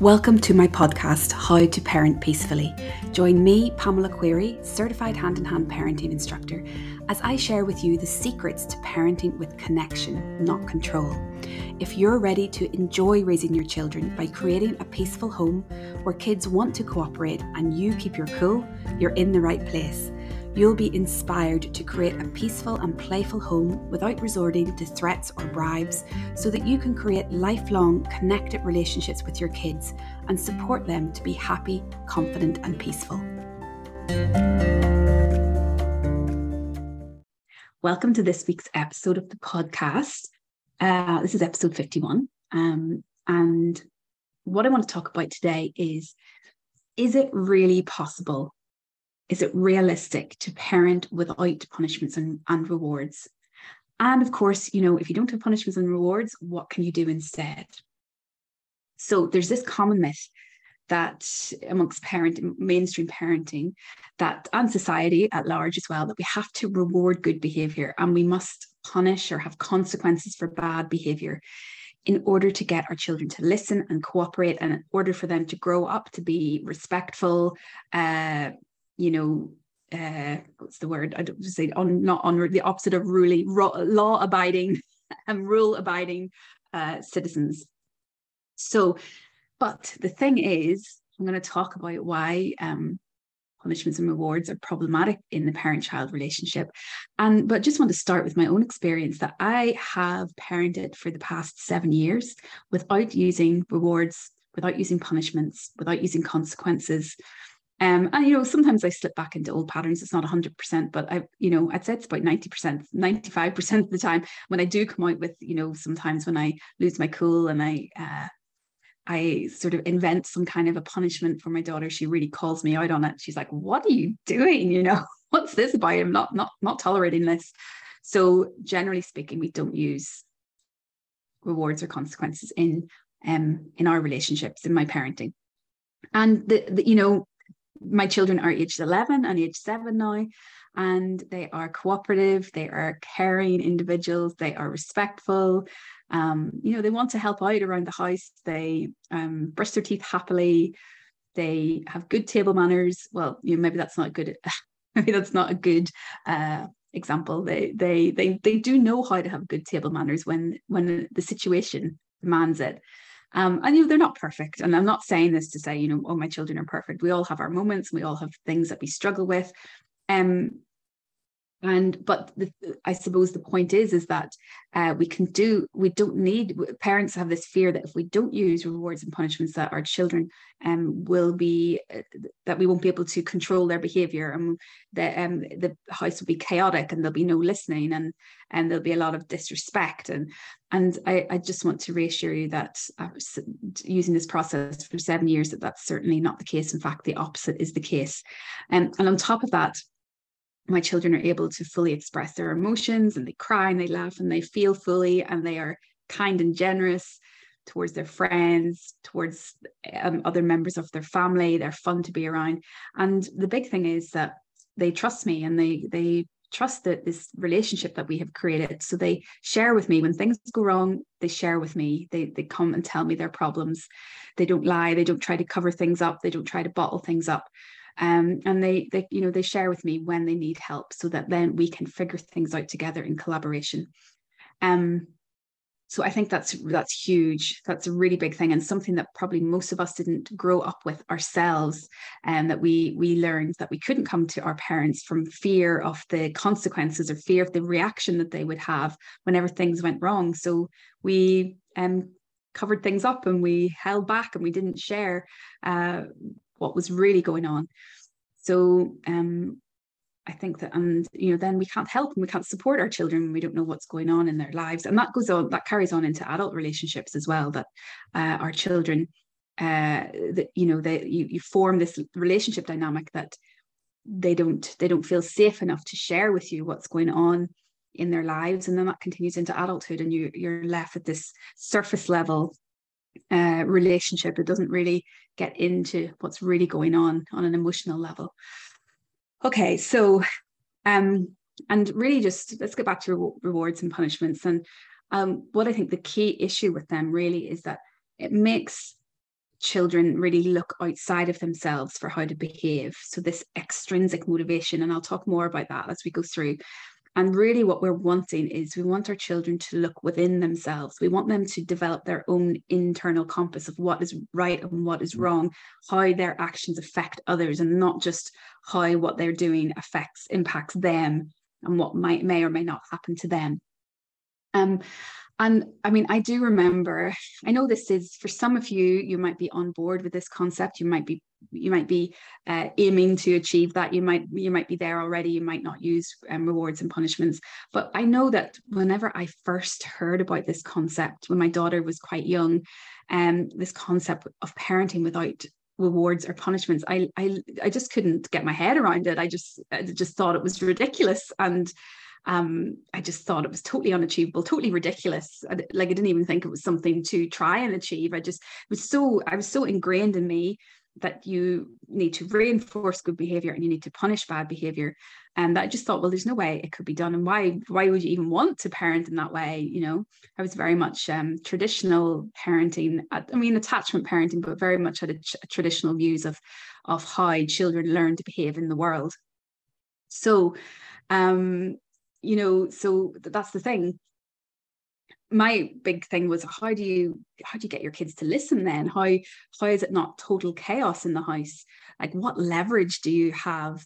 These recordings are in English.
Welcome to my podcast, How to Parent Peacefully. Join me, Pamela Query, certified hand in hand parenting instructor, as I share with you the secrets to parenting with connection, not control. If you're ready to enjoy raising your children by creating a peaceful home where kids want to cooperate and you keep your cool, you're in the right place you'll be inspired to create a peaceful and playful home without resorting to threats or bribes so that you can create lifelong connected relationships with your kids and support them to be happy, confident, and peaceful. Welcome to this week's episode of the podcast. Uh, this is episode 51. Um, and what I want to talk about today is is it really possible is it realistic to parent without punishments and, and rewards? And of course, you know, if you don't have punishments and rewards, what can you do instead? So there's this common myth that amongst parent mainstream parenting that and society at large as well that we have to reward good behavior and we must punish or have consequences for bad behavior in order to get our children to listen and cooperate and in order for them to grow up to be respectful uh, you know, uh, what's the word? I don't say on not on the opposite of ruling, law abiding and rule abiding uh, citizens. So, but the thing is, I'm going to talk about why um, punishments and rewards are problematic in the parent-child relationship, and but just want to start with my own experience that I have parented for the past seven years without using rewards, without using punishments, without using consequences. Um, and you know, sometimes I slip back into old patterns. It's not 100%, but I, you know, I'd say it's about 90%, 95% of the time when I do come out with, you know, sometimes when I lose my cool and I, uh, I sort of invent some kind of a punishment for my daughter. She really calls me out on it. She's like, "What are you doing? You know, what's this about? I'm not not not tolerating this." So generally speaking, we don't use rewards or consequences in um in our relationships in my parenting. And the, the you know my children are aged 11 and age 7 now and they are cooperative they are caring individuals they are respectful. Um, you know they want to help out around the house. They um, brush their teeth happily. They have good table manners. Well you know maybe that's not good maybe that's not a good uh, example. They they they they do know how to have good table manners when when the situation demands it um, and you know, they're not perfect. And I'm not saying this to say, you know, oh, my children are perfect. We all have our moments, we all have things that we struggle with. Um, and but the, i suppose the point is is that uh, we can do we don't need parents have this fear that if we don't use rewards and punishments that our children um, will be uh, that we won't be able to control their behavior and the um, the house will be chaotic and there'll be no listening and and there'll be a lot of disrespect. And and I, I just want to reassure you that uh, using this process for seven years that that's certainly not the case. In fact the opposite is the case. Um, and on top of that my children are able to fully express their emotions and they cry and they laugh and they feel fully and they are kind and generous towards their friends towards um, other members of their family. They're fun to be around. And the big thing is that they trust me and they they trust that this relationship that we have created. So they share with me when things go wrong they share with me. They they come and tell me their problems. They don't lie. They don't try to cover things up. They don't try to bottle things up um, and they they you know they share with me when they need help so that then we can figure things out together in collaboration. Um, so i think that's that's huge. That's a really big thing and something that probably most of us didn't grow up with ourselves and that we we learned that we couldn't come to our parents from fear of the consequences or fear of the reaction that they would have whenever things went wrong. So we um covered things up and we held back and we didn't share uh, what was really going on. So um, I think that, and you know, then we can't help and we can't support our children we don't know what's going on in their lives, and that goes on, that carries on into adult relationships as well. That uh, our children, uh, that you know, that you, you form this relationship dynamic that they don't they don't feel safe enough to share with you what's going on in their lives, and then that continues into adulthood, and you you're left at this surface level uh, relationship. It doesn't really get into what's really going on on an emotional level. Okay, so um, and really just let's get back to re- rewards and punishments. And um, what I think the key issue with them really is that it makes children really look outside of themselves for how to behave. So, this extrinsic motivation, and I'll talk more about that as we go through. And really, what we're wanting is we want our children to look within themselves. We want them to develop their own internal compass of what is right and what is wrong, how their actions affect others, and not just how what they're doing affects, impacts them and what might may or may not happen to them. Um, and I mean, I do remember, I know this is for some of you, you might be on board with this concept. You might be, you might be uh, aiming to achieve that. You might, you might be there already. You might not use um, rewards and punishments. But I know that whenever I first heard about this concept, when my daughter was quite young, um, this concept of parenting without rewards or punishments, I, I, I just couldn't get my head around it. I just, I just thought it was ridiculous. And um, I just thought it was totally unachievable, totally ridiculous. Like I didn't even think it was something to try and achieve. I just was so I was so ingrained in me that you need to reinforce good behavior and you need to punish bad behavior and that I just thought well there's no way it could be done and why why would you even want to parent in that way you know I was very much um, traditional parenting I mean attachment parenting but very much had a, a traditional views of of how children learn to behave in the world so um you know so that's the thing. My big thing was how do you how do you get your kids to listen then? How how is it not total chaos in the house? Like what leverage do you have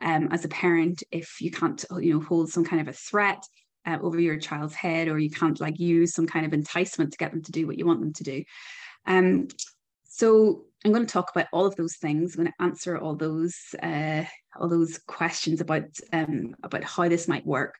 um, as a parent if you can't you know hold some kind of a threat uh, over your child's head or you can't like use some kind of enticement to get them to do what you want them to do? Um so I'm going to talk about all of those things. I'm going to answer all those uh, all those questions about um, about how this might work.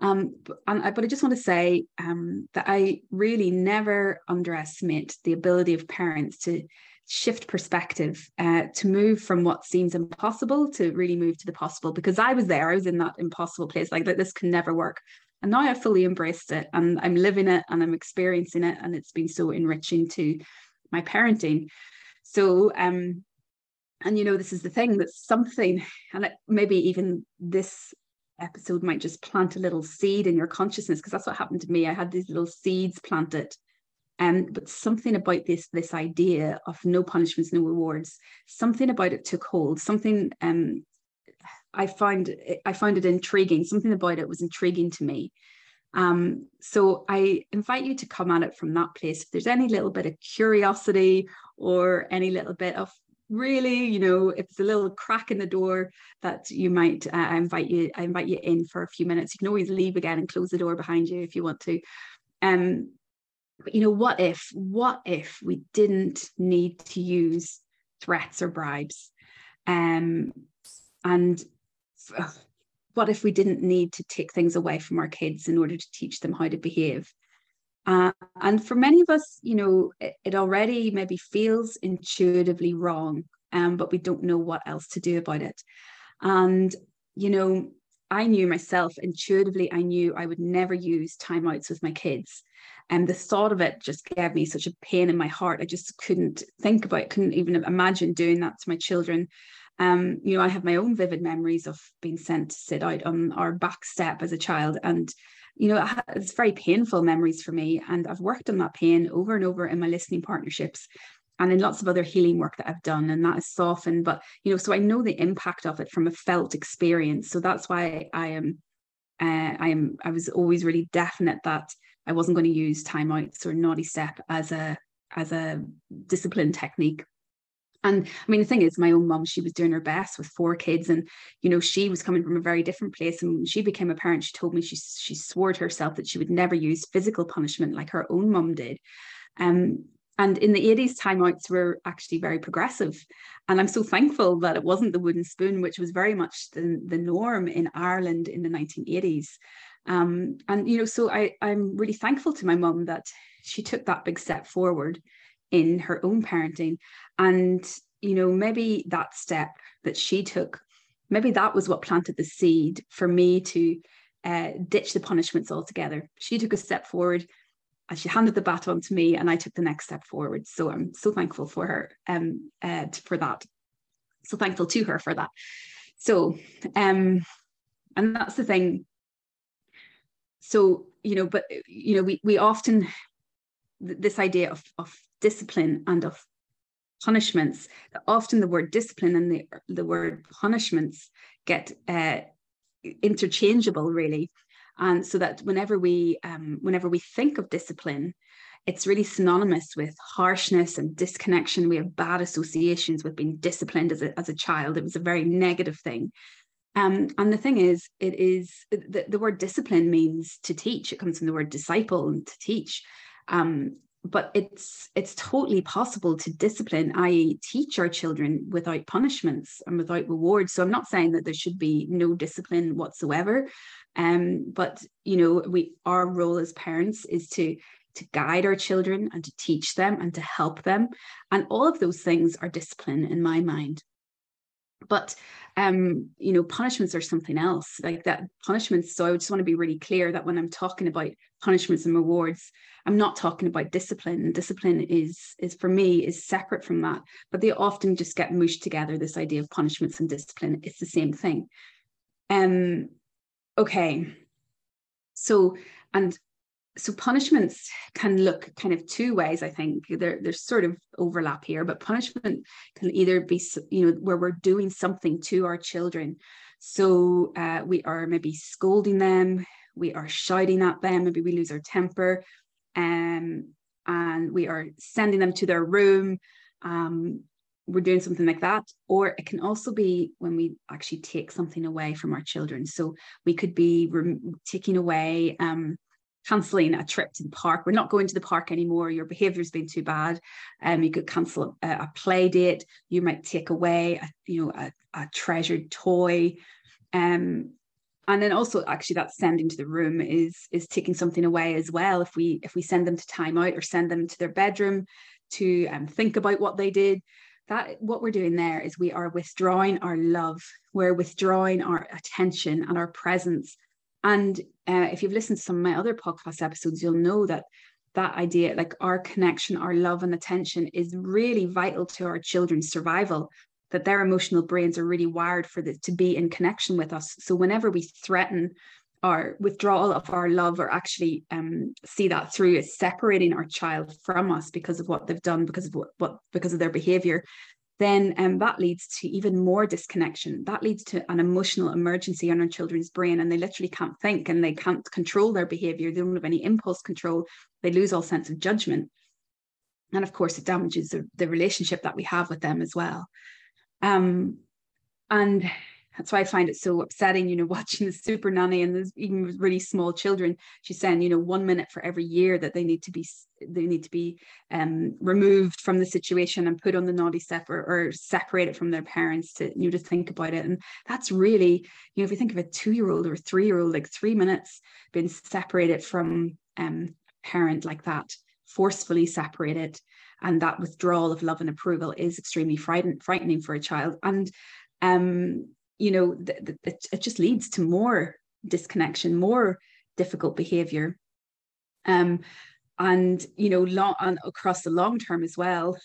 Um, but, I, but I just want to say um, that I really never underestimate the ability of parents to shift perspective, uh, to move from what seems impossible to really move to the possible. Because I was there, I was in that impossible place, like that this can never work. And now I fully embraced it, and I'm living it, and I'm experiencing it, and it's been so enriching to my parenting. So, um, and you know, this is the thing that something, and maybe even this episode might just plant a little seed in your consciousness because that's what happened to me. I had these little seeds planted. Um, but something about this this idea of no punishments, no rewards, something about it took hold. Something um, I found I found it intriguing. Something about it was intriguing to me. Um, so I invite you to come at it from that place. If there's any little bit of curiosity or any little bit of really, you know, if it's a little crack in the door that you might, uh, I invite you, I invite you in for a few minutes. You can always leave again and close the door behind you if you want to. Um, but you know, what if, what if we didn't need to use threats or bribes? Um, and what if we didn't need to take things away from our kids in order to teach them how to behave? Uh, and for many of us, you know, it, it already maybe feels intuitively wrong, um, but we don't know what else to do about it. And, you know, I knew myself intuitively, I knew I would never use timeouts with my kids. And the thought of it just gave me such a pain in my heart. I just couldn't think about it, couldn't even imagine doing that to my children. Um, you know, I have my own vivid memories of being sent to sit out on our back step as a child. And, you know, it's very painful memories for me. And I've worked on that pain over and over in my listening partnerships and in lots of other healing work that I've done. And that is softened. But, you know, so I know the impact of it from a felt experience. So that's why I am, uh, I am, I was always really definite that I wasn't going to use timeouts or naughty step as a, as a discipline technique and I mean, the thing is, my own mum, she was doing her best with four kids, and you know, she was coming from a very different place. And when she became a parent, she told me she she swore to herself that she would never use physical punishment like her own mum did. Um, and in the 80s, timeouts were actually very progressive. And I'm so thankful that it wasn't the wooden spoon, which was very much the, the norm in Ireland in the 1980s. Um, and, you know, so I, I'm really thankful to my mum that she took that big step forward in her own parenting. And, you know, maybe that step that she took, maybe that was what planted the seed for me to uh, ditch the punishments altogether. She took a step forward and she handed the baton to me and I took the next step forward. So I'm so thankful for her um, uh, for that. So thankful to her for that. So, um, and that's the thing. So, you know, but, you know, we, we often, this idea of, of discipline and of punishments. Often the word discipline and the, the word punishments get uh, interchangeable, really. And so that whenever we um, whenever we think of discipline, it's really synonymous with harshness and disconnection. We have bad associations with being disciplined as a, as a child. It was a very negative thing. Um, and the thing is, it is the, the word discipline means to teach. It comes from the word disciple and to teach. Um, but it's it's totally possible to discipline i.e teach our children without punishments and without rewards. So i'm not saying that there should be no discipline whatsoever. Um but you know we our role as parents is to to guide our children and to teach them and to help them. And all of those things are discipline in my mind but um you know punishments are something else. Like that punishments so i just want to be really clear that when i'm talking about punishments and rewards i'm not talking about discipline. Discipline is is for me is separate from that. But they often just get mushed together this idea of punishments and discipline. It's the same thing. Um okay. So and so punishments can look kind of two ways i think. There, there's sort of overlap here but punishment can either be you know where we're doing something to our children. So uh, we are maybe scolding them we are shouting at them maybe we lose our temper um, and we are sending them to their room um, we're doing something like that. Or it can also be when we actually take something away from our children. So we could be taking away um, cancelling a trip to the park. We're not going to the park anymore. Your behaviour's been too bad. Um, you could cancel a, a, play date. You might take away, a, you know, a, a treasured toy. Um, and then also actually that sending to the room is is taking something away as well. If we if we send them to time out or send them to their bedroom to um, think about what they did, that what we're doing there is we are withdrawing our love. We're withdrawing our attention and our presence and uh, if you've listened to some of my other podcast episodes, you'll know that that idea, like our connection, our love and attention, is really vital to our children's survival. That their emotional brains are really wired for the, to be in connection with us. So whenever we threaten our withdrawal of our love or actually um, see that through as separating our child from us because of what they've done because of what, what because of their behavior then um, that leads to even more disconnection. That leads to an emotional emergency on our children's brain, and they literally can't think and they can't control their behavior. They don't have any impulse control. They lose all sense of judgment. And of course, it damages the, the relationship that we have with them as well. Um, and that's why I find it so upsetting, you know, watching the super nanny and there's even really small children. She's saying, you know, one minute for every year that they need to be they need to be um, removed from the situation and put on the naughty step or, or separated from their parents to you know to think about it. And that's really, you know, if you think of a two-year-old or a three-year-old, like three minutes being separated from um parent like that, forcefully separated, and that withdrawal of love and approval is extremely frighten- frightening for a child. And um you know, th- th- it, just leads to more disconnection, more difficult behavior. Um, and you know, long and across the long term as well,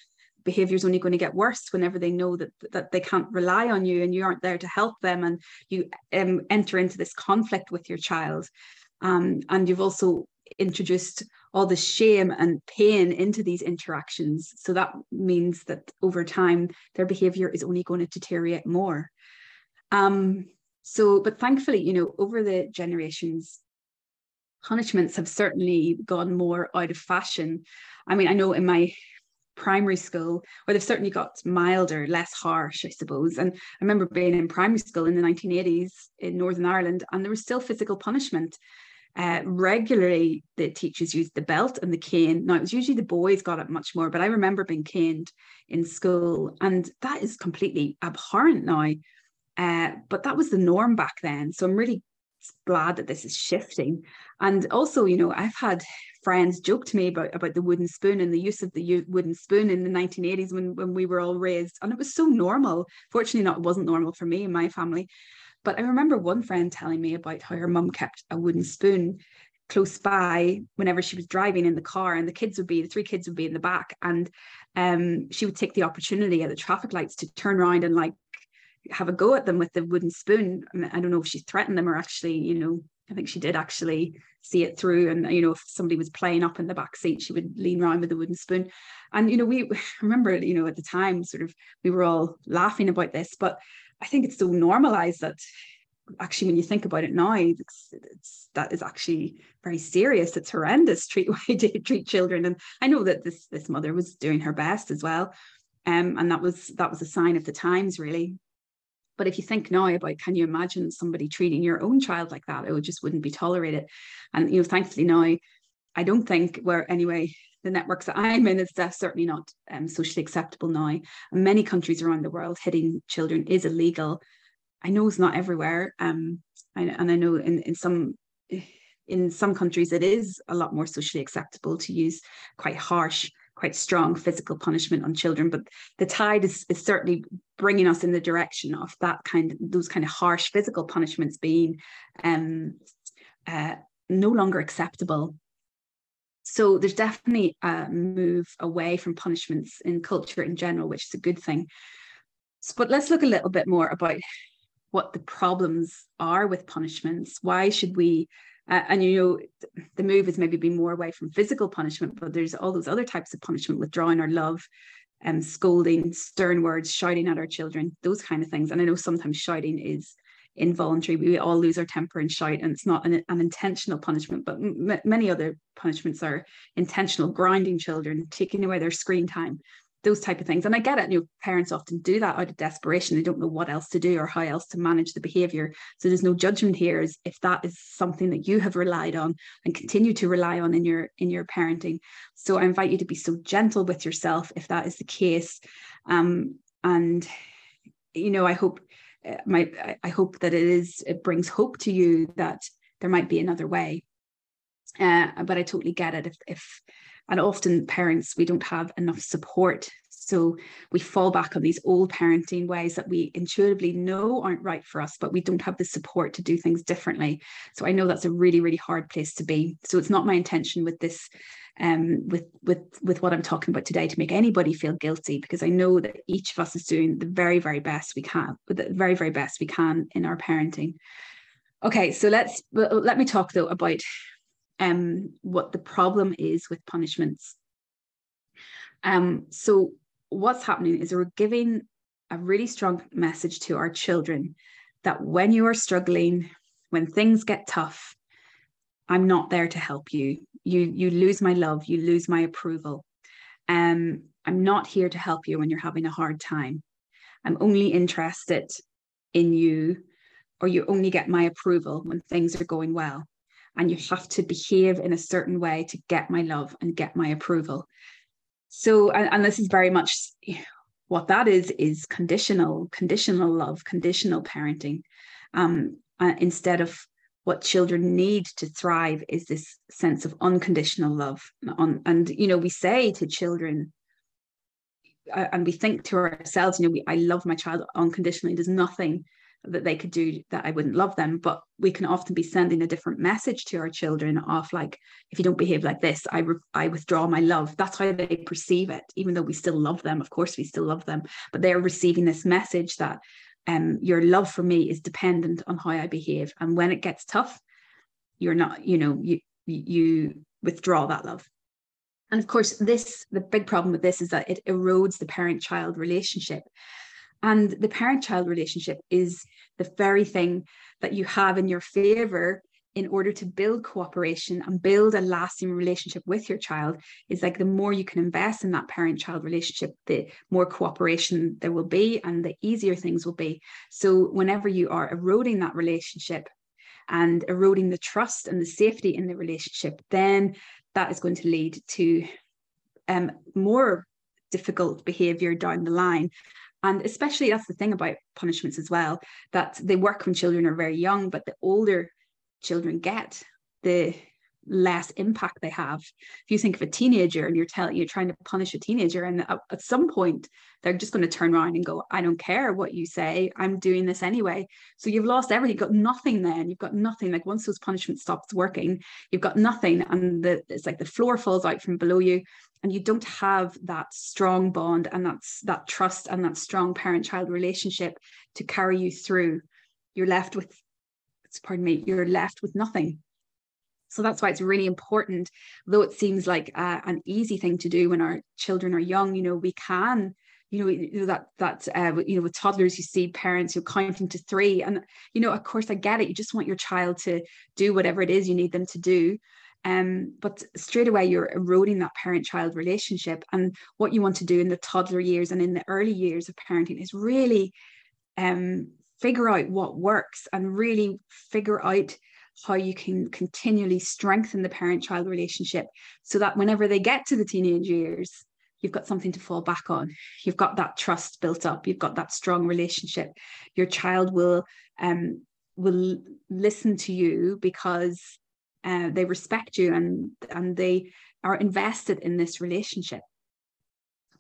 behavior is only going to get worse whenever they know that that they can't rely on you and you aren't there to help them, and you um, enter into this conflict with your child. Um, and you've also introduced all the shame and pain into these interactions. So that means that over time, their behavior is only going to deteriorate more. Um, so, but thankfully, you know, over the generations, punishments have certainly gone more out of fashion. I mean, I know in my primary school, where they've certainly got milder, less harsh, I suppose. And I remember being in primary school in the 1980s in Northern Ireland, and there was still physical punishment. Uh, regularly, the teachers used the belt and the cane. Now, it was usually the boys got it much more, but I remember being caned in school, and that is completely abhorrent now. Uh, but that was the norm back then. So I'm really glad that this is shifting. And also, you know, I've had friends joke to me about, about the wooden spoon and the use of the wooden spoon in the 1980s when, when we were all raised. And it was so normal. Fortunately, not it wasn't normal for me and my family. But I remember one friend telling me about how her mum kept a wooden spoon close by whenever she was driving in the car and the kids would be the three kids would be in the back and um, she would take the opportunity at the traffic lights to turn around and like have a go at them with the wooden spoon. I, don't know if she threatened them or actually, you know, I think she did actually see it through. And you know, if somebody was playing up in the back seat, she would lean around with a wooden spoon. And you know, we remember, you know, at the time, sort of, we were all laughing about this, but I think it's so normalized that actually, when you think about it now, it's, it's, that is actually very serious. It's horrendous treat way to treat children. And I know that this this mother was doing her best as well, um, and that was that was a sign of the times, really. But if you think now about, can you imagine somebody treating your own child like that? It just wouldn't be tolerated. And you know, thankfully now, I don't think where anyway the networks that I'm in, is certainly not um, socially acceptable now. Many countries around the world, hitting children is illegal. I know it's not everywhere, um, and, and I know in in some in some countries it is a lot more socially acceptable to use quite harsh quite strong physical punishment on children but the tide is, is certainly bringing us in the direction of that kind those kind of harsh physical punishments being um, uh, no longer acceptable. So there's definitely a move away from punishments in culture in general which is a good thing. So, but let's look a little bit more about what the problems are with punishments. Why should we uh, and you know, the move has maybe been more away from physical punishment, but there's all those other types of punishment, withdrawing our love, and um, scolding, stern words, shouting at our children, those kind of things. And I know sometimes shouting is involuntary. We all lose our temper and shout, and it's not an, an intentional punishment. But m- many other punishments are intentional, grounding children, taking away their screen time, those type of things. And I get it, you know, parents often do that out of desperation. They don't know what else to do or how else to manage the behavior. So there's no judgment here if that is something that you have relied on and continue to rely on in your in your parenting. So I invite you to be so gentle with yourself if that is the case. Um, and you know, I hope uh, my I hope that it is it brings hope to you that there might be another way. Uh, but I totally get it if if and often parents we don't have enough support so we fall back on these old parenting ways that we intuitively know aren't right for us, but we don't have the support to do things differently. So I know that's a really, really hard place to be. So it's not my intention with this, um, with with with what I'm talking about today, to make anybody feel guilty, because I know that each of us is doing the very, very best we can, the very, very best we can in our parenting. Okay, so let's let me talk though about um, what the problem is with punishments. Um, so what's happening is we're giving a really strong message to our children that when you are struggling, when things get tough, I'm not there to help you. You you lose my love, you lose my approval. Um, I'm not here to help you when you're having a hard time. I'm only interested in you, or you only get my approval when things are going well and you have to behave in a certain way to get my love and get my approval. So and, and this is very much what that is is conditional conditional love conditional parenting. Um, uh, instead of what children need to thrive is this sense of unconditional love. On and you know we say to children uh, and we think to ourselves you know we, i love my child unconditionally. There's nothing that they could do that I wouldn't love them. But we can often be sending a different message to our children of like, if you don't behave like this, I re- I withdraw my love. That's how they perceive it, even though we still love them. Of course, we still love them, but they're receiving this message that um, your love for me is dependent on how I behave. And when it gets tough, you're not, you know, you you withdraw that love. And of course, this the big problem with this is that it erodes the parent-child relationship. And the parent child relationship is the very thing that you have in your favor in order to build cooperation and build a lasting relationship with your child is like the more you can invest in that parent child relationship the more cooperation there will be and the easier things will be. So whenever you are eroding that relationship and eroding the trust and the safety in the relationship then that is going to lead to um, more difficult behavior down the line and especially that's the thing about punishments as well, that they work when children are very young, but the older children get, the less impact they have. If you think of a teenager and you're telling you're trying to punish a teenager, and at, at some point they're just going to turn around and go, I don't care what you say, I'm doing this anyway. So you've lost everything, you've got nothing then. You've got nothing. Like once those punishments stops working, you've got nothing. And the it's like the floor falls out from below you and you don't have that strong bond and that's that trust and that strong parent-child relationship to carry you through. You're left with pardon me, you're left with nothing. So that's why it's really important, though it seems like uh, an easy thing to do when our children are young. You know, we can you know, you know that that uh, you know with toddlers you see parents who are counting to three and you know of course I get it you just want your child to do whatever it is you need them to do um, but straight away you're eroding that parent-child relationship and what you want to do in the toddler years and in the early years of parenting is really um, figure out what works and really figure out how you can continually strengthen the parent-child relationship so that whenever they get to the teenage years you've got something to fall back on. You've got that trust built up. You've got that strong relationship. Your child will um will listen to you because uh, they respect you and and they are invested in this relationship.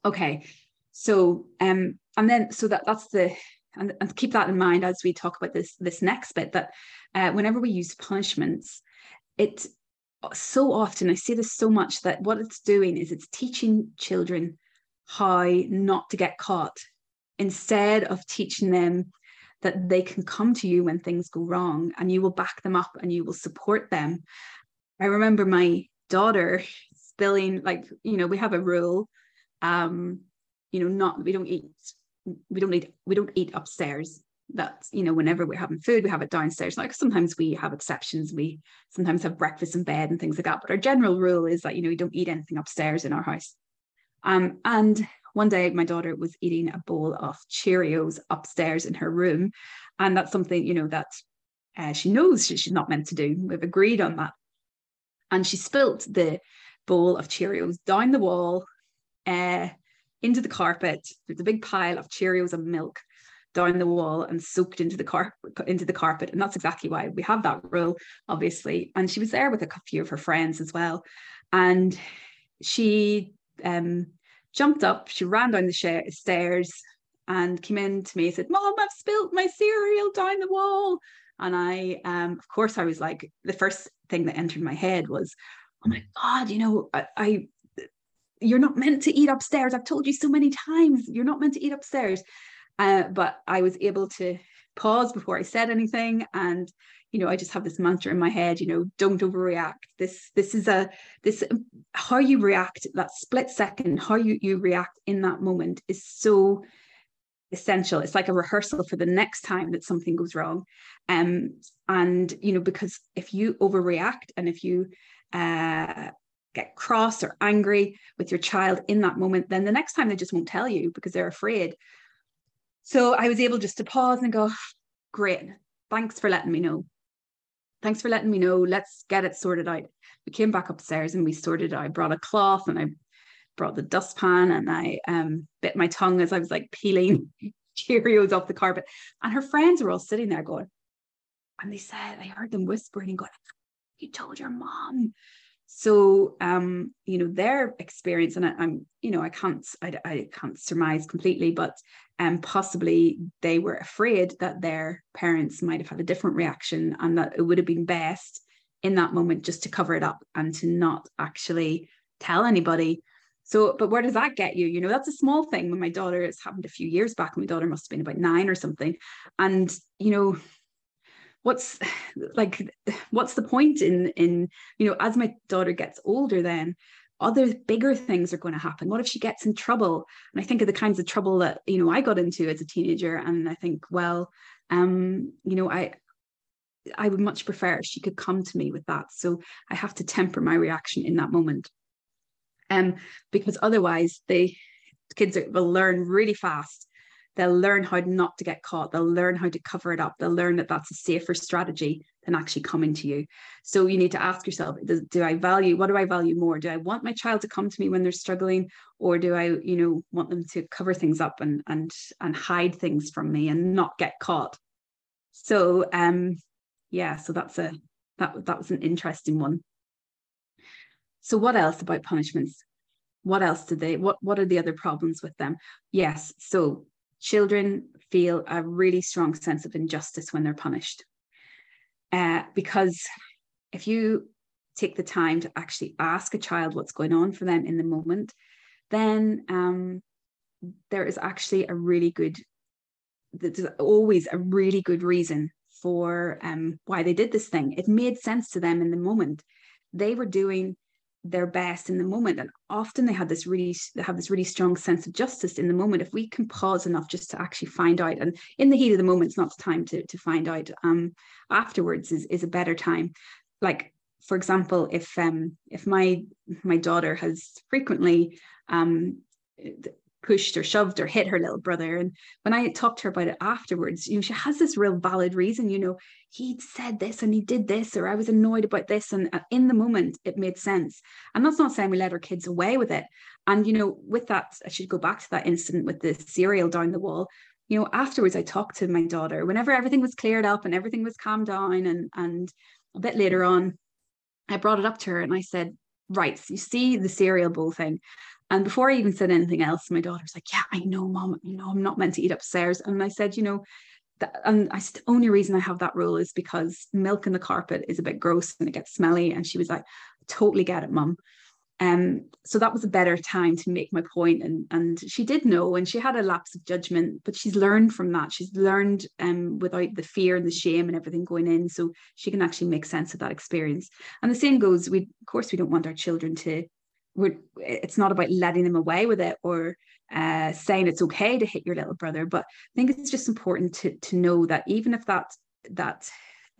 Okay so um and then so that that's the and, and keep that in mind as we talk about this this next bit that uh, whenever we use punishments it so often I see this so much that what it's doing is it's teaching children how not to get caught. Instead of teaching them that they can come to you when things go wrong and you will back them up and you will support them. I remember my daughter spilling like you know we have a rule um you know not we don't eat we don't eat we don't eat upstairs. That you know whenever we're having food we have it downstairs. Like sometimes we have exceptions. We sometimes have breakfast in bed and things like that. But our general rule is that you know we don't eat anything upstairs in our house. Um, and one day my daughter was eating a bowl of cheerios upstairs in her room. And that's something you know that uh, she knows she's not meant to do. We've agreed on that. And she spilt the bowl of cheerios down the wall uh, into the carpet. There's a big pile of cheerios and milk down the wall and soaked into the carpet into the carpet. And that's exactly why we have that rule obviously. And she was there with a few of her friends as well. And she um, jumped up she ran down the sh- stairs and came in to me and said mom i've spilled my cereal down the wall and i um, of course i was like the first thing that entered my head was oh my god you know I, I you're not meant to eat upstairs. I've told you so many times, you're not meant to eat upstairs. Uh, but I was able to pause before I said anything. And, you know, I just have this mantra in my head, you know, don't overreact. This, this is a, this, how you react, that split second, how you, you react in that moment is so essential. It's like a rehearsal for the next time that something goes wrong. Um, and, you know, because if you overreact and if you, uh, get cross or angry with your child in that moment, then the next time they just won't tell you because they're afraid. So I was able just to pause and go, great, thanks for letting me know. Thanks for letting me know. Let's get it sorted out. We came back upstairs and we sorted it out. I brought a cloth and I brought the dustpan and I um, bit my tongue as I was like peeling Cheerios off the carpet. And her friends were all sitting there going, and they said, I heard them whispering and going, You told your mom so um you know their experience and I, am you know i can't I, I can't surmise completely but um possibly they were afraid that their parents might have had a different reaction and that it would have been best in that moment just to cover it up and to not actually tell anybody. So but where does that get you? You know that's a small thing when my daughter it's happened a few years back my daughter must have been about nine or something. And you know what's like what's the point in in you know as my daughter gets older then other bigger things are going to happen. What if she gets in trouble? And i think of the kinds of trouble that you know i got into as a teenager and i think well um you know i i would much prefer she could come to me with that. So i have to temper my reaction in that moment. Um because otherwise they kids will learn really fast. They'll learn how not to get caught. They'll learn how to cover it up. They'll learn that that's a safer strategy than actually coming to you. So you need to ask yourself do, do i value what do i value more? Do i want my child to come to me when they're struggling or do i you know want them to cover things up and and and hide things from me and not get caught? So um yeah so that's a that that was an interesting one. So what else about punishments? What else did they what what are the other problems with them? Yes so children feel a really strong sense of injustice when they're punished. Uh, because if you take the time to actually ask a child what's going on for them in the moment, then um, there is actually a really good, there's always a really good reason for um, why they did this thing. It made sense to them in the moment. They were doing their best in the moment, and often they had this really they have this really strong sense of justice in the moment. If we can pause enough just to actually find out, and in the heat of the moment, it's not the time to to find out. Um, afterwards is is a better time. Like for example, if um if my my daughter has frequently um pushed or shoved or hit her little brother. And when I talked to her about it afterwards, you know, she has this real valid reason, you know, he said this and he did this, or I was annoyed about this. And uh, in the moment, it made sense. And that's not saying we let our kids away with it. And, you know, with that, I should go back to that incident with the cereal down the wall. You know, afterwards, I talked to my daughter whenever everything was cleared up and everything was calmed down. And, and a bit later on, I brought it up to her and I said, Right, you see the cereal bowl thing. And before I even said anything else, my daughter's like, Yeah, I know, mom, you know, I'm not meant to eat upstairs. And I said, You know, that, and I said, the only reason I have that rule is because milk in the carpet is a bit gross and it gets smelly. And she was like, totally get it, mom. Um, so that was a better time to make my point. And and she did know and she had a lapse of judgment, but she's learned from that. She's learned um without the fear and the shame and everything going in. So she can actually make sense of that experience. And the same goes, we of course we don't want our children to we're it's not about letting them away with it or uh, saying it's okay to hit your little brother but i think it's just important to to know that even if that that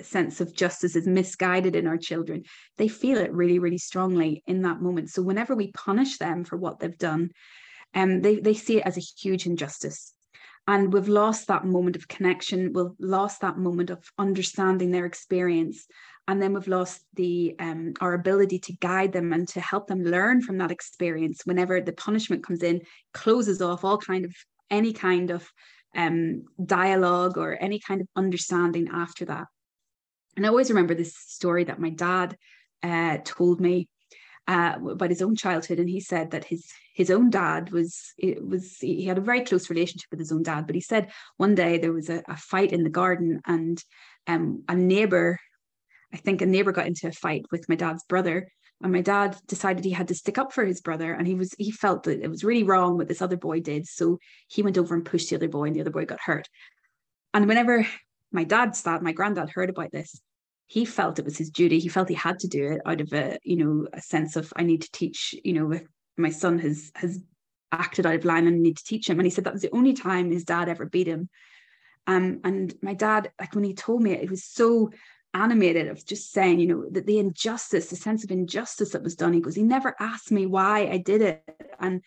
sense of justice is misguided in our children they feel it really really strongly in that moment. So whenever we punish them for what they've done um, they, they see it as a huge injustice. And we've lost that moment of connection. We've lost that moment of understanding their experience and then we've lost the um, our ability to guide them and to help them learn from that experience whenever the punishment comes in closes off all kind of any kind of um, dialogue or any kind of understanding after that and i always remember this story that my dad uh, told me uh, about his own childhood, and he said that his his own dad was it was he had a very close relationship with his own dad. But he said one day there was a, a fight in the garden, and um, a neighbor I think a neighbor got into a fight with my dad's brother and my dad decided he had to stick up for his brother and he was he felt that it was really wrong what this other boy did so he went over and pushed the other boy and the other boy got hurt. And whenever my dad's dad my granddad heard about this he felt it was his duty. He felt he had to do it out of a you know a sense of i need to teach you know my son has has acted out of line and I need to teach him. And he said that was the only time his dad ever beat him. Um, and my dad like when he told me it, it was so animated of just saying, you know, that the injustice, the sense of injustice that was done. He goes, he never asked me why I did it. And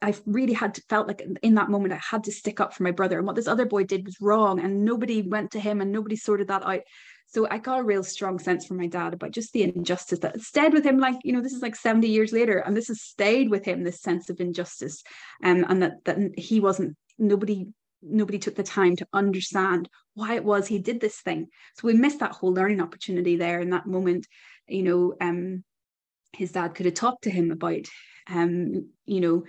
I really had to felt like in that moment I had to stick up for my brother. And what this other boy did was wrong. And nobody went to him and nobody sorted that out. So I got a real strong sense from my dad about just the injustice that stayed with him. Like, you know, this is like 70 years later, and this has stayed with him, this sense of injustice. Um, and that that he wasn't nobody nobody took the time to understand why it was he did this thing. So we missed that whole learning opportunity there in that moment. You know, um, his dad could have talked to him about, um, you know,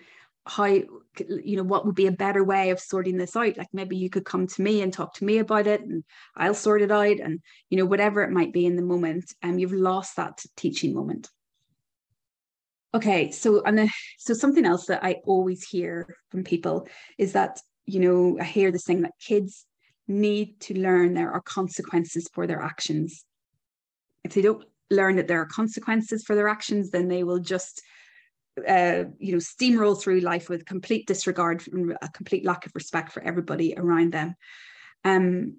how you know what would be a better way of sorting this out like maybe you could come to me and talk to me about it and i'll sort it out and you know whatever it might be in the moment and um, you've lost that teaching moment okay so and so something else that i always hear from people is that you know, I hear this thing that kids need to learn there are consequences for their actions. If they don't learn that there are consequences for their actions, then they will just, uh, you know, steamroll through life with complete disregard and a complete lack of respect for everybody around them. Um,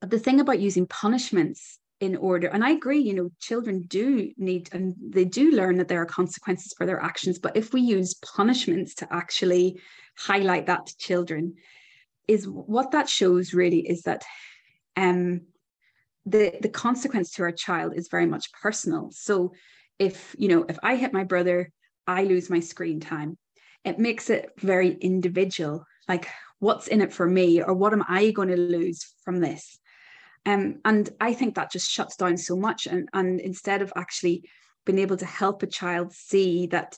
but the thing about using punishments in order and i agree you know children do need and they do learn that there are consequences for their actions but if we use punishments to actually highlight that to children is what that shows really is that um the the consequence to our child is very much personal. So if you know if i hit my brother i lose my screen time. It makes it very individual like what's in it for me or what am i going to lose from this? Um, and I think that just shuts down so much. And, and instead of actually being able to help a child see that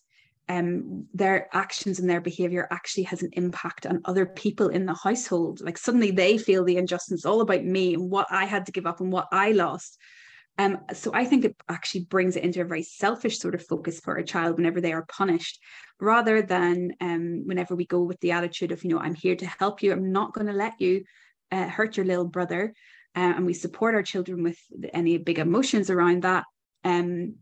um, their actions and their behavior actually has an impact on other people in the household, like suddenly they feel the injustice all about me and what I had to give up and what I lost. Um, so I think it actually brings it into a very selfish sort of focus for a child whenever they are punished, rather than um, whenever we go with the attitude of, you know, I'm here to help you. I'm not going to let you uh, hurt your little brother uh, and we support our children with any big emotions around that um,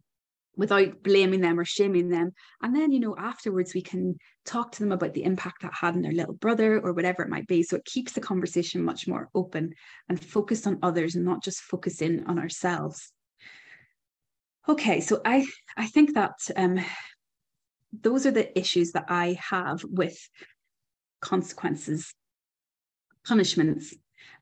without blaming them or shaming them. And then, you know, afterwards we can talk to them about the impact that had on their little brother or whatever it might be. So it keeps the conversation much more open and focused on others and not just focusing on ourselves. Okay, so I I think that um, those are the issues that I have with consequences, punishments.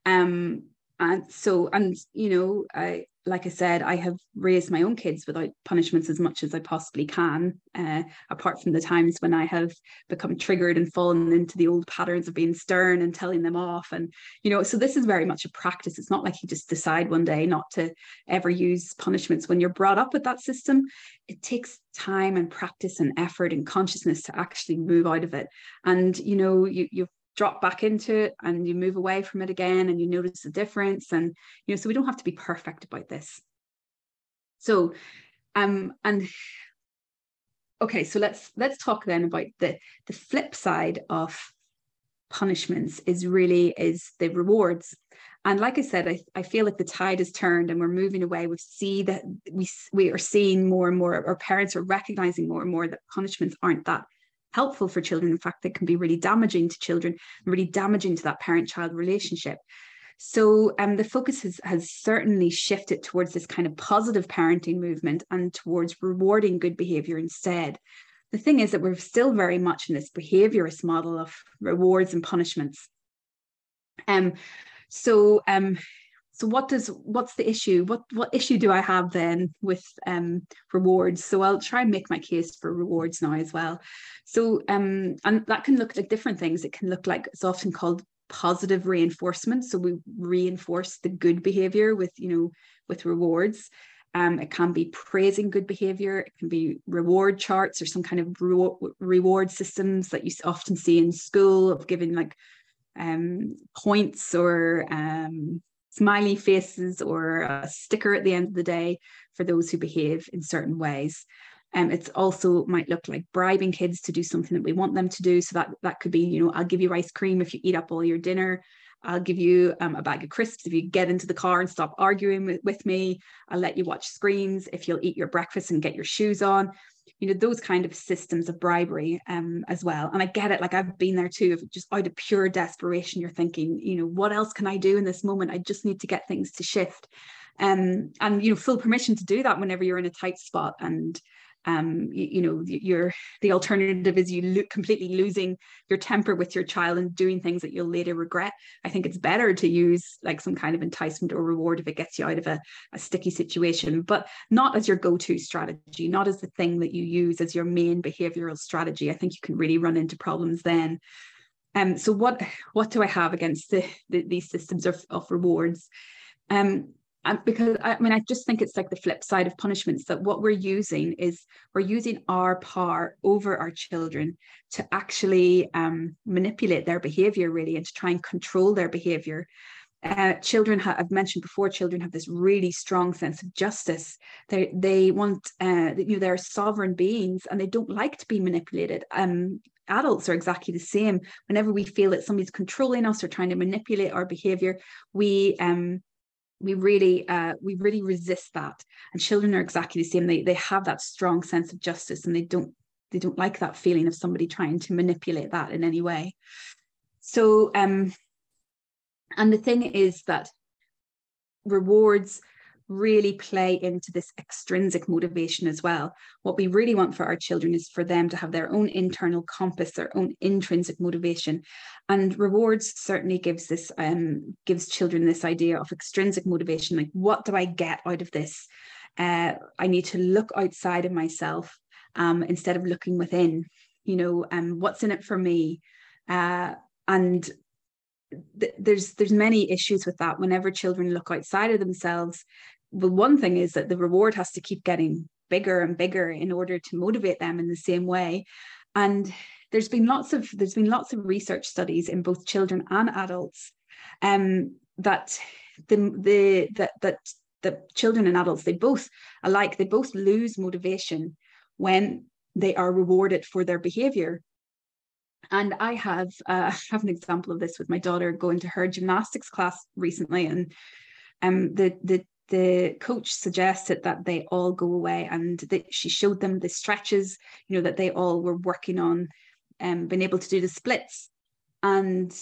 Um, and so, and you know, I like I said, I have raised my own kids without punishments as much as I possibly can, uh, apart from the times when I have become triggered and fallen into the old patterns of being stern and telling them off. And, you know, so this is very much a practice. It's not like you just decide one day not to ever use punishments when you're brought up with that system. It takes time and practice and effort and consciousness to actually move out of it. And, you know, you, you've drop back into it and you move away from it again and you notice the difference and you know so we don't have to be perfect about this. So um and okay so let's let's talk then about the the flip side of punishments is really is the rewards. And like i said I, I feel like the tide has turned and we're moving away. We see that we we are seeing more and more our parents are recognizing more and more that punishments aren't that helpful for children. In fact, they can be really damaging to children really damaging to that parent child relationship. So um, the focus has, has certainly shifted towards this kind of positive parenting movement and towards rewarding good behavior instead. The thing is that we're still very much in this behaviorist model of rewards and punishments. Um, so um, so what does what's the issue? What what issue do i have then with um, rewards? So i'll try and make my case for rewards now as well. So um and that can look like different things. It can look like it's often called positive reinforcement. So we reinforce the good behavior with you know with rewards. Um, it can be praising good behavior. It can be reward charts or some kind of re- reward systems that you often see in school of giving like um, points or um, smiley faces or a sticker at the end of the day for those who behave in certain ways. Um, it's also might look like bribing kids to do something that we want them to do. So that that could be, you know, I'll give you ice cream if you eat up all your dinner. I'll give you um, a bag of crisps if you get into the car and stop arguing with, with me. I'll let you watch screens if you'll eat your breakfast and get your shoes on you know those kind of systems of bribery um, as well. And i get it like i've been there too just out of pure desperation you're thinking you know what else can i do in this moment? I just need to get things to shift. Um, and you know full permission to do that whenever you're in a tight spot. And um, you, you, know the alternative is you completely losing your temper with your child and doing things that you'll later regret. I think it's better to use like some kind of enticement or reward if it gets you out of a, a sticky situation but not as your go-to strategy not as the thing that you use as your main behavioral strategy. I think you can really run into problems then. Um, so what what do I have against the, the, these systems of, of rewards? Um, because I mean, I just think it's like the flip side of punishments that what we're using is we're using our power over our children to actually um, manipulate their behavior, really, and to try and control their behavior. Uh, children I've mentioned before, children have this really strong sense of justice. They they want, uh, you know, they're sovereign beings and they don't like to be manipulated. Um, adults are exactly the same. Whenever we feel that somebody's controlling us or trying to manipulate our behavior, we um, we really uh, we really resist that. And children are exactly the same. They, they have that strong sense of justice and they don't they don't like that feeling of somebody trying to manipulate that in any way. So um and the thing is that rewards really play into this extrinsic motivation as well. What we really want for our children is for them to have their own internal compass, their own intrinsic motivation. And rewards certainly gives this um, gives children this idea of extrinsic motivation, like what do I get out of this? Uh, I need to look outside of myself um, instead of looking within. You know, um, what's in it for me? Uh, and th- there's there's many issues with that whenever children look outside of themselves well, one thing is that the reward has to keep getting bigger and bigger in order to motivate them in the same way. And there's been lots of there's been lots of research studies in both children and adults um, that the the that that the children and adults they both alike they both lose motivation when they are rewarded for their behavior and i have uh, have an example of this with my daughter going to her gymnastics class recently and um, the the the coach suggested that they all go away and that she showed them the stretches you know that they all were working on and um, being able to do the splits. And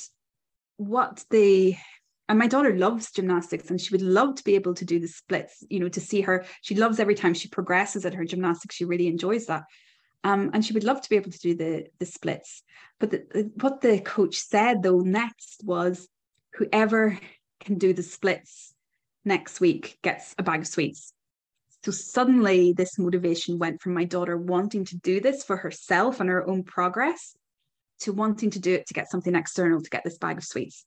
what the and my daughter loves gymnastics and she would love to be able to do the splits you know to see her. She loves every time she progresses at her gymnastics she really enjoys that. Um, and she would love to be able to do the the splits. But the, the, what the coach said though next was whoever can do the splits next week gets a bag of sweets. So suddenly this motivation went from my daughter wanting to do this for herself and her own progress to wanting to do it to get something external to get this bag of sweets.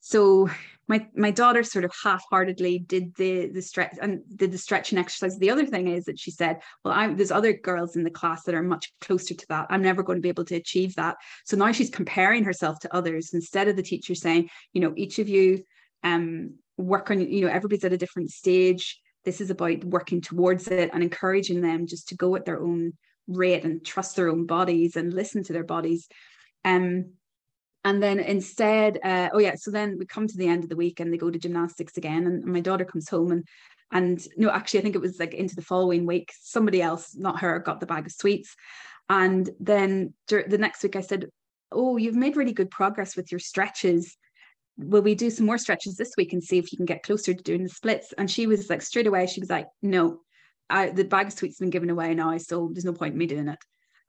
So my my daughter sort of half-heartedly did the the stretch and did the stretching exercise. The other thing is that she said well i'm there's other girls in the class that are much closer to that. I'm never going to be able to achieve that. So now she's comparing herself to others instead of the teacher saying you know each of you um work on you know everybody's at a different stage. This is about working towards it and encouraging them just to go at their own rate and trust their own bodies and listen to their bodies. Um and then instead uh, oh yeah so then we come to the end of the week and they go to gymnastics again and my daughter comes home and and no actually i think it was like into the following week somebody else not her got the bag of sweets. And then the next week i said oh you've made really good progress with your stretches will we do some more stretches this week and see if you can get closer to doing the splits? And she was like straight away she was like no I, the bag of sweets been given away now so there's no point in me doing it.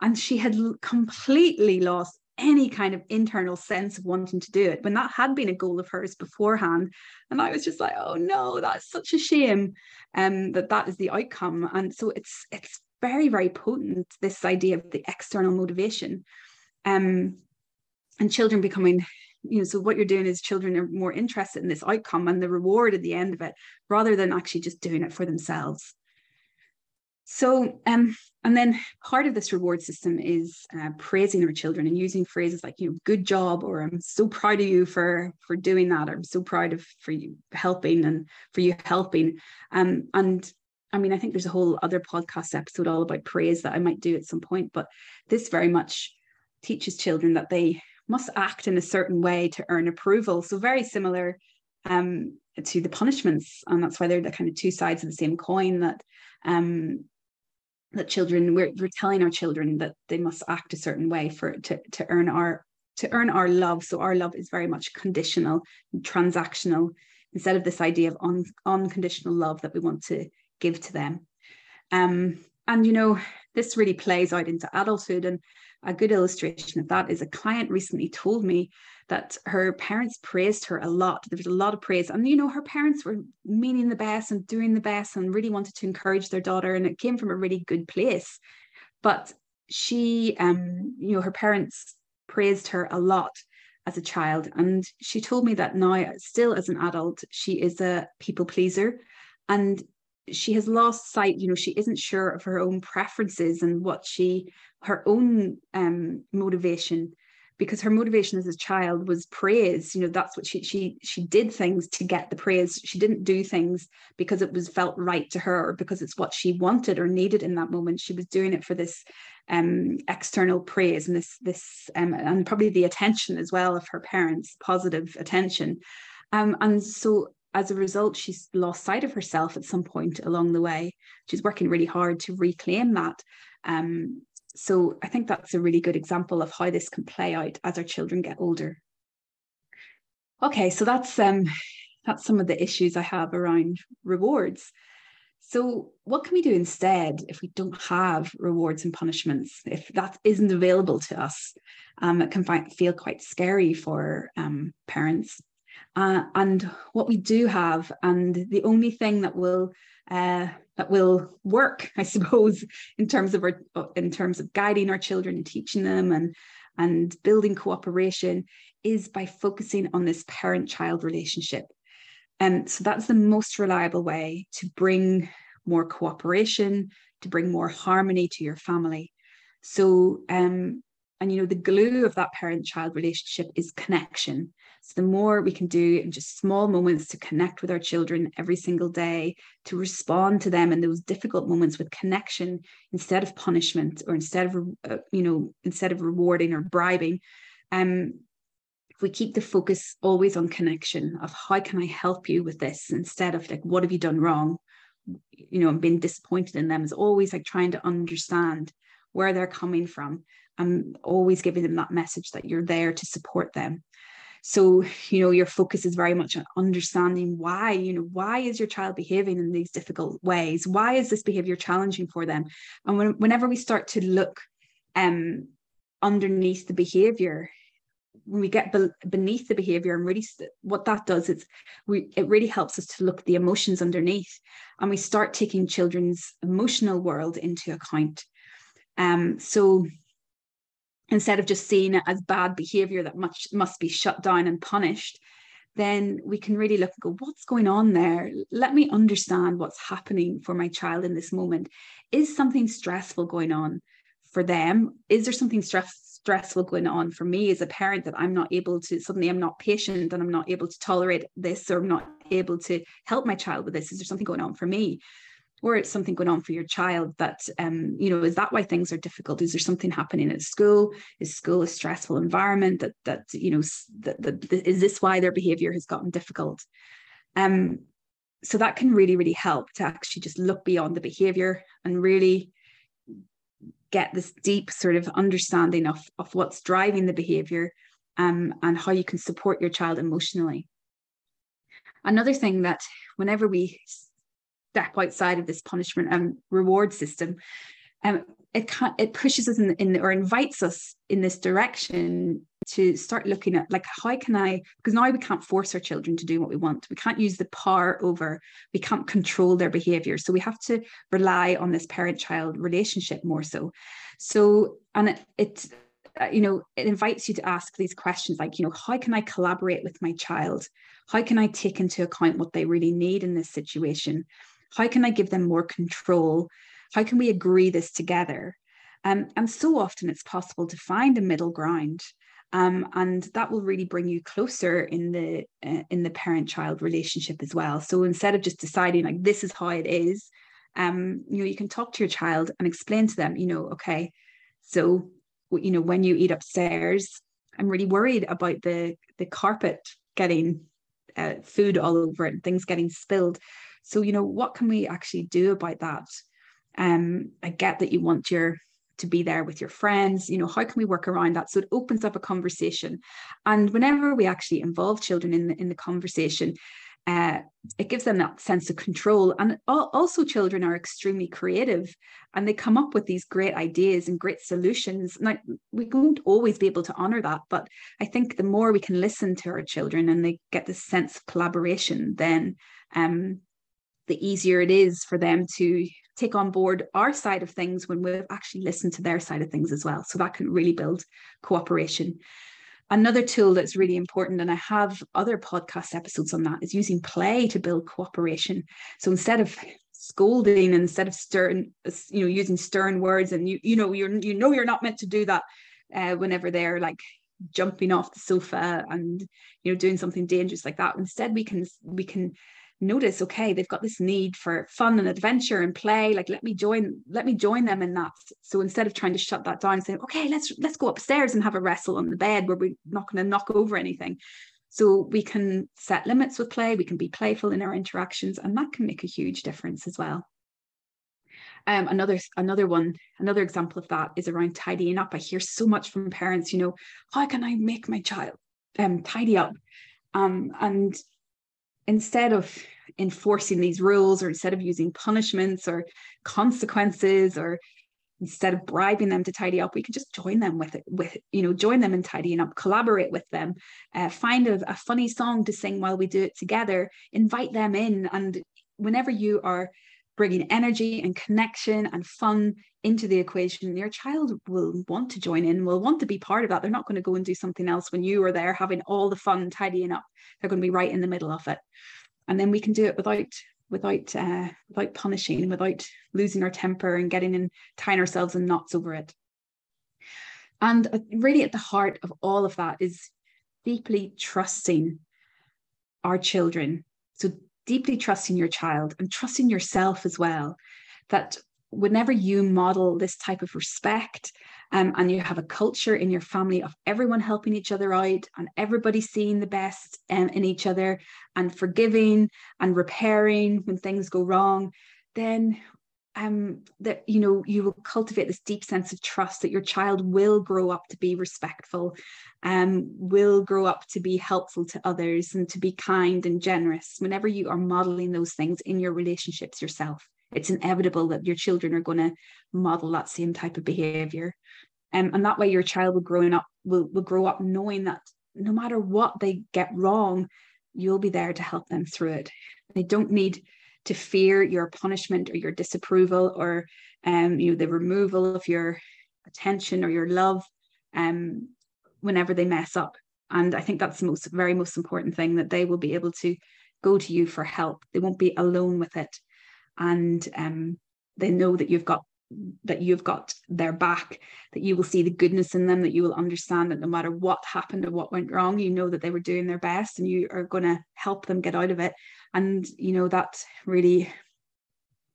And she had completely lost any kind of internal sense of wanting to do it when that had been a goal of hers beforehand. And i was just like oh no that's such a shame um that that is the outcome. And so it's it's very very potent this idea of the external motivation. Um and children becoming you know so what you're doing is children are more interested in this outcome and the reward at the end of it rather than actually just doing it for themselves so, um, and then part of this reward system is uh, praising our children and using phrases like, you know, good job, or I'm so proud of you for for doing that, or I'm so proud of for you helping and for you helping. Um, and I mean, I think there's a whole other podcast episode all about praise that I might do at some point, but this very much teaches children that they must act in a certain way to earn approval. So very similar um, to the punishments, and that's why they're the kind of two sides of the same coin. That um, that children we're, we're telling our children that they must act a certain way for to, to earn our to earn our love so our love is very much conditional transactional instead of this idea of un, unconditional love that we want to give to them um, and you know this really plays out into adulthood and a good illustration of that is a client recently told me that her parents praised her a lot. There was a lot of praise. And, you know, her parents were meaning the best and doing the best and really wanted to encourage their daughter. And it came from a really good place. But she, um, you know, her parents praised her a lot as a child. And she told me that now, still as an adult, she is a people pleaser. And she has lost sight you know she isn't sure of her own preferences and what she her own um, motivation because her motivation as a child was praise you know that's what she she she did things to get the praise she didn't do things because it was felt right to her because it's what she wanted or needed in that moment she was doing it for this um external praise and this this um, and probably the attention as well of her parents positive attention um and so as a result, she's lost sight of herself at some point along the way. She's working really hard to reclaim that. Um, so I think that's a really good example of how this can play out as our children get older. Okay, so that's um, that's some of the issues I have around rewards. So, what can we do instead if we don't have rewards and punishments? If that isn't available to us, um, it can feel quite scary for um, parents. Uh, and what we do have, and the only thing that will uh, that will work, I suppose, in terms of our in terms of guiding our children and teaching them and and building cooperation, is by focusing on this parent-child relationship. And so that's the most reliable way to bring more cooperation, to bring more harmony to your family. So um, and you know the glue of that parent-child relationship is connection so the more we can do in just small moments to connect with our children every single day, to respond to them in those difficult moments with connection instead of punishment or instead of uh, you know instead of rewarding or bribing, um, we keep the focus always on connection of how can I help you with this instead of like, what have you done wrong? You know, and being disappointed in them is always like trying to understand where they're coming from and always giving them that message that you're there to support them. So, you know, your focus is very much on understanding why, you know, why is your child behaving in these difficult ways? Why is this behavior challenging for them? And when, whenever we start to look um, underneath the behavior, when we get be- beneath the behavior and really st- what that does is we it really helps us to look at the emotions underneath and we start taking children's emotional world into account um so instead of just seeing it as bad behavior that much must be shut down and punished then we can really look and go what's going on there? Let me understand what's happening for my child in this moment. Is something stressful going on for them? Is there something stress, stressful going on for me as a parent that i'm not able to suddenly i'm not patient and i'm not able to tolerate this or i'm not able to help my child with this? Is there something going on for me or it's something going on for your child that um, you know is that why things are difficult? Is there something happening at school? Is school a stressful environment that that you know that, that is this why their behavior has gotten difficult? Um so that can really really help to actually just look beyond the behavior and really get this deep sort of understanding of of what's driving the behavior um, and how you can support your child emotionally. Another thing that whenever we step outside of this punishment and reward system um, it can it pushes us in, in or invites us in this direction to start looking at like how can i because now we can't force our children to do what we want. We can't use the power over we can't control their behavior. So we have to rely on this parent child relationship more so. So and it, it uh, you know it invites you to ask these questions like you know how can i collaborate with my child? How can i take into account what they really need in this situation how can I give them more control? How can we agree this together? Um, and so often it's possible to find a middle ground. Um, and that will really bring you closer in the uh, in the parent child relationship as well so instead of just deciding like this is how it is um, you know you can talk to your child and explain to them you know okay so you know when you eat upstairs i'm really worried about the the carpet getting uh, food all over it and things getting spilled so, you know, what can we actually do about that? Um, I get that you want your to be there with your friends you know how can we work around that? So it opens up a conversation. And whenever we actually involve children in the, in the conversation uh, it gives them that sense of control. And also children are extremely creative and they come up with these great ideas and great solutions. Now we won't always be able to honor that but i think the more we can listen to our children and they get this sense of collaboration then um, the easier it is for them to take on board our side of things when we've actually listened to their side of things as well. So that can really build cooperation. Another tool that's really important, and I have other podcast episodes on that, is using play to build cooperation. So instead of scolding instead of stern, you know, using stern words, and you you know you're you know you're not meant to do that uh, whenever they're like jumping off the sofa and you know doing something dangerous like that. Instead, we can we can notice okay they've got this need for fun and adventure and play like let me join let me join them in that. So instead of trying to shut that down and say okay let's let's go upstairs and have a wrestle on the bed where we're not going to knock over anything. So we can set limits with play we can be playful in our interactions and that can make a huge difference as well. Um, another another one another example of that is around tidying up. I hear so much from parents you know how can i make my child um, tidy up? Um, and instead of enforcing these rules or instead of using punishments or consequences or instead of bribing them to tidy up we can just join them with it with you know join them in tidying up collaborate with them uh, find a, a funny song to sing while we do it together invite them in and whenever you are bringing energy and connection and fun into the equation, your child will want to join in, will want to be part of that. They're not going to go and do something else when you are there having all the fun tidying up. They're going to be right in the middle of it. And then we can do it without without uh, without punishing, without losing our temper and getting and tying ourselves in knots over it. And really, at the heart of all of that is deeply trusting our children. So deeply trusting your child and trusting yourself as well that whenever you model this type of respect um, and you have a culture in your family of everyone helping each other out and everybody seeing the best um, in each other and forgiving and repairing when things go wrong, then um, that you know you will cultivate this deep sense of trust that your child will grow up to be respectful um, will grow up to be helpful to others and to be kind and generous whenever you are modeling those things in your relationships yourself it's inevitable that your children are going to model that same type of behavior. Um, and that way your child will growing up will, will grow up knowing that no matter what they get wrong you'll be there to help them through it. They don't need to fear your punishment or your disapproval or um, you know the removal of your attention or your love um, whenever they mess up. And i think that's the most very most important thing that they will be able to go to you for help. They won't be alone with it and um, they know that you've got that you've got their back that you will see the goodness in them that you will understand that no matter what happened or what went wrong you know that they were doing their best and you are going to help them get out of it. And you know that really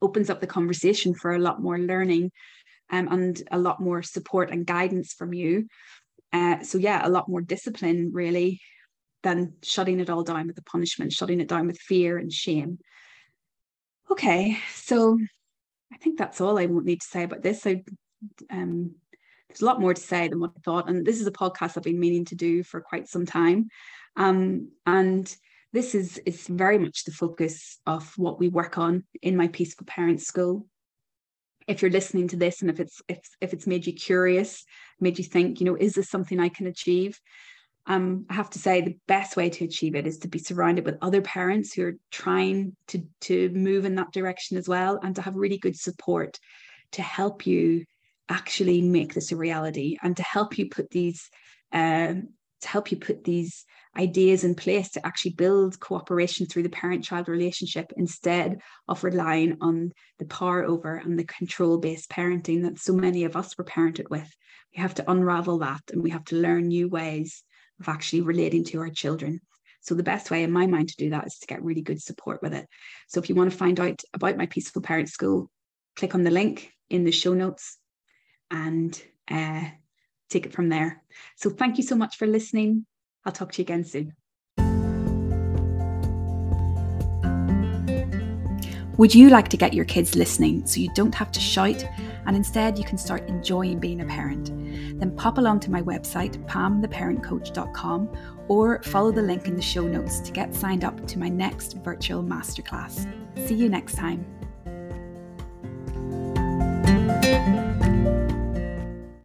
opens up the conversation for a lot more learning um, and a lot more support and guidance from you. Uh, so yeah a lot more discipline really than shutting it all down with the punishment shutting it down with fear and shame okay so i think that's all i need to say about this. So um, there's a lot more to say than what i thought and this is a podcast i've been meaning to do for quite some time. Um, and this is is very much the focus of what we work on in my peaceful parents school. If you're listening to this and if it's if, if it's made you curious made you think you know is this something i can achieve um, I have to say the best way to achieve it is to be surrounded with other parents who are trying to to move in that direction as well, and to have really good support to help you actually make this a reality and to help you put these um, to help you put these ideas in place to actually build cooperation through the parent child relationship instead of relying on the power over and the control based parenting that so many of us were parented with. We have to unravel that and we have to learn new ways of actually relating to our children. So the best way in my mind to do that is to get really good support with it. So if you want to find out about my Peaceful Parent School, click on the link in the show notes and uh, take it from there. So thank you so much for listening. I'll talk to you again soon. Would you like to get your kids listening so you don't have to shout and instead you can start enjoying being a parent? Then pop along to my website, pamtheparentcoach.com, or follow the link in the show notes to get signed up to my next virtual masterclass. See you next time.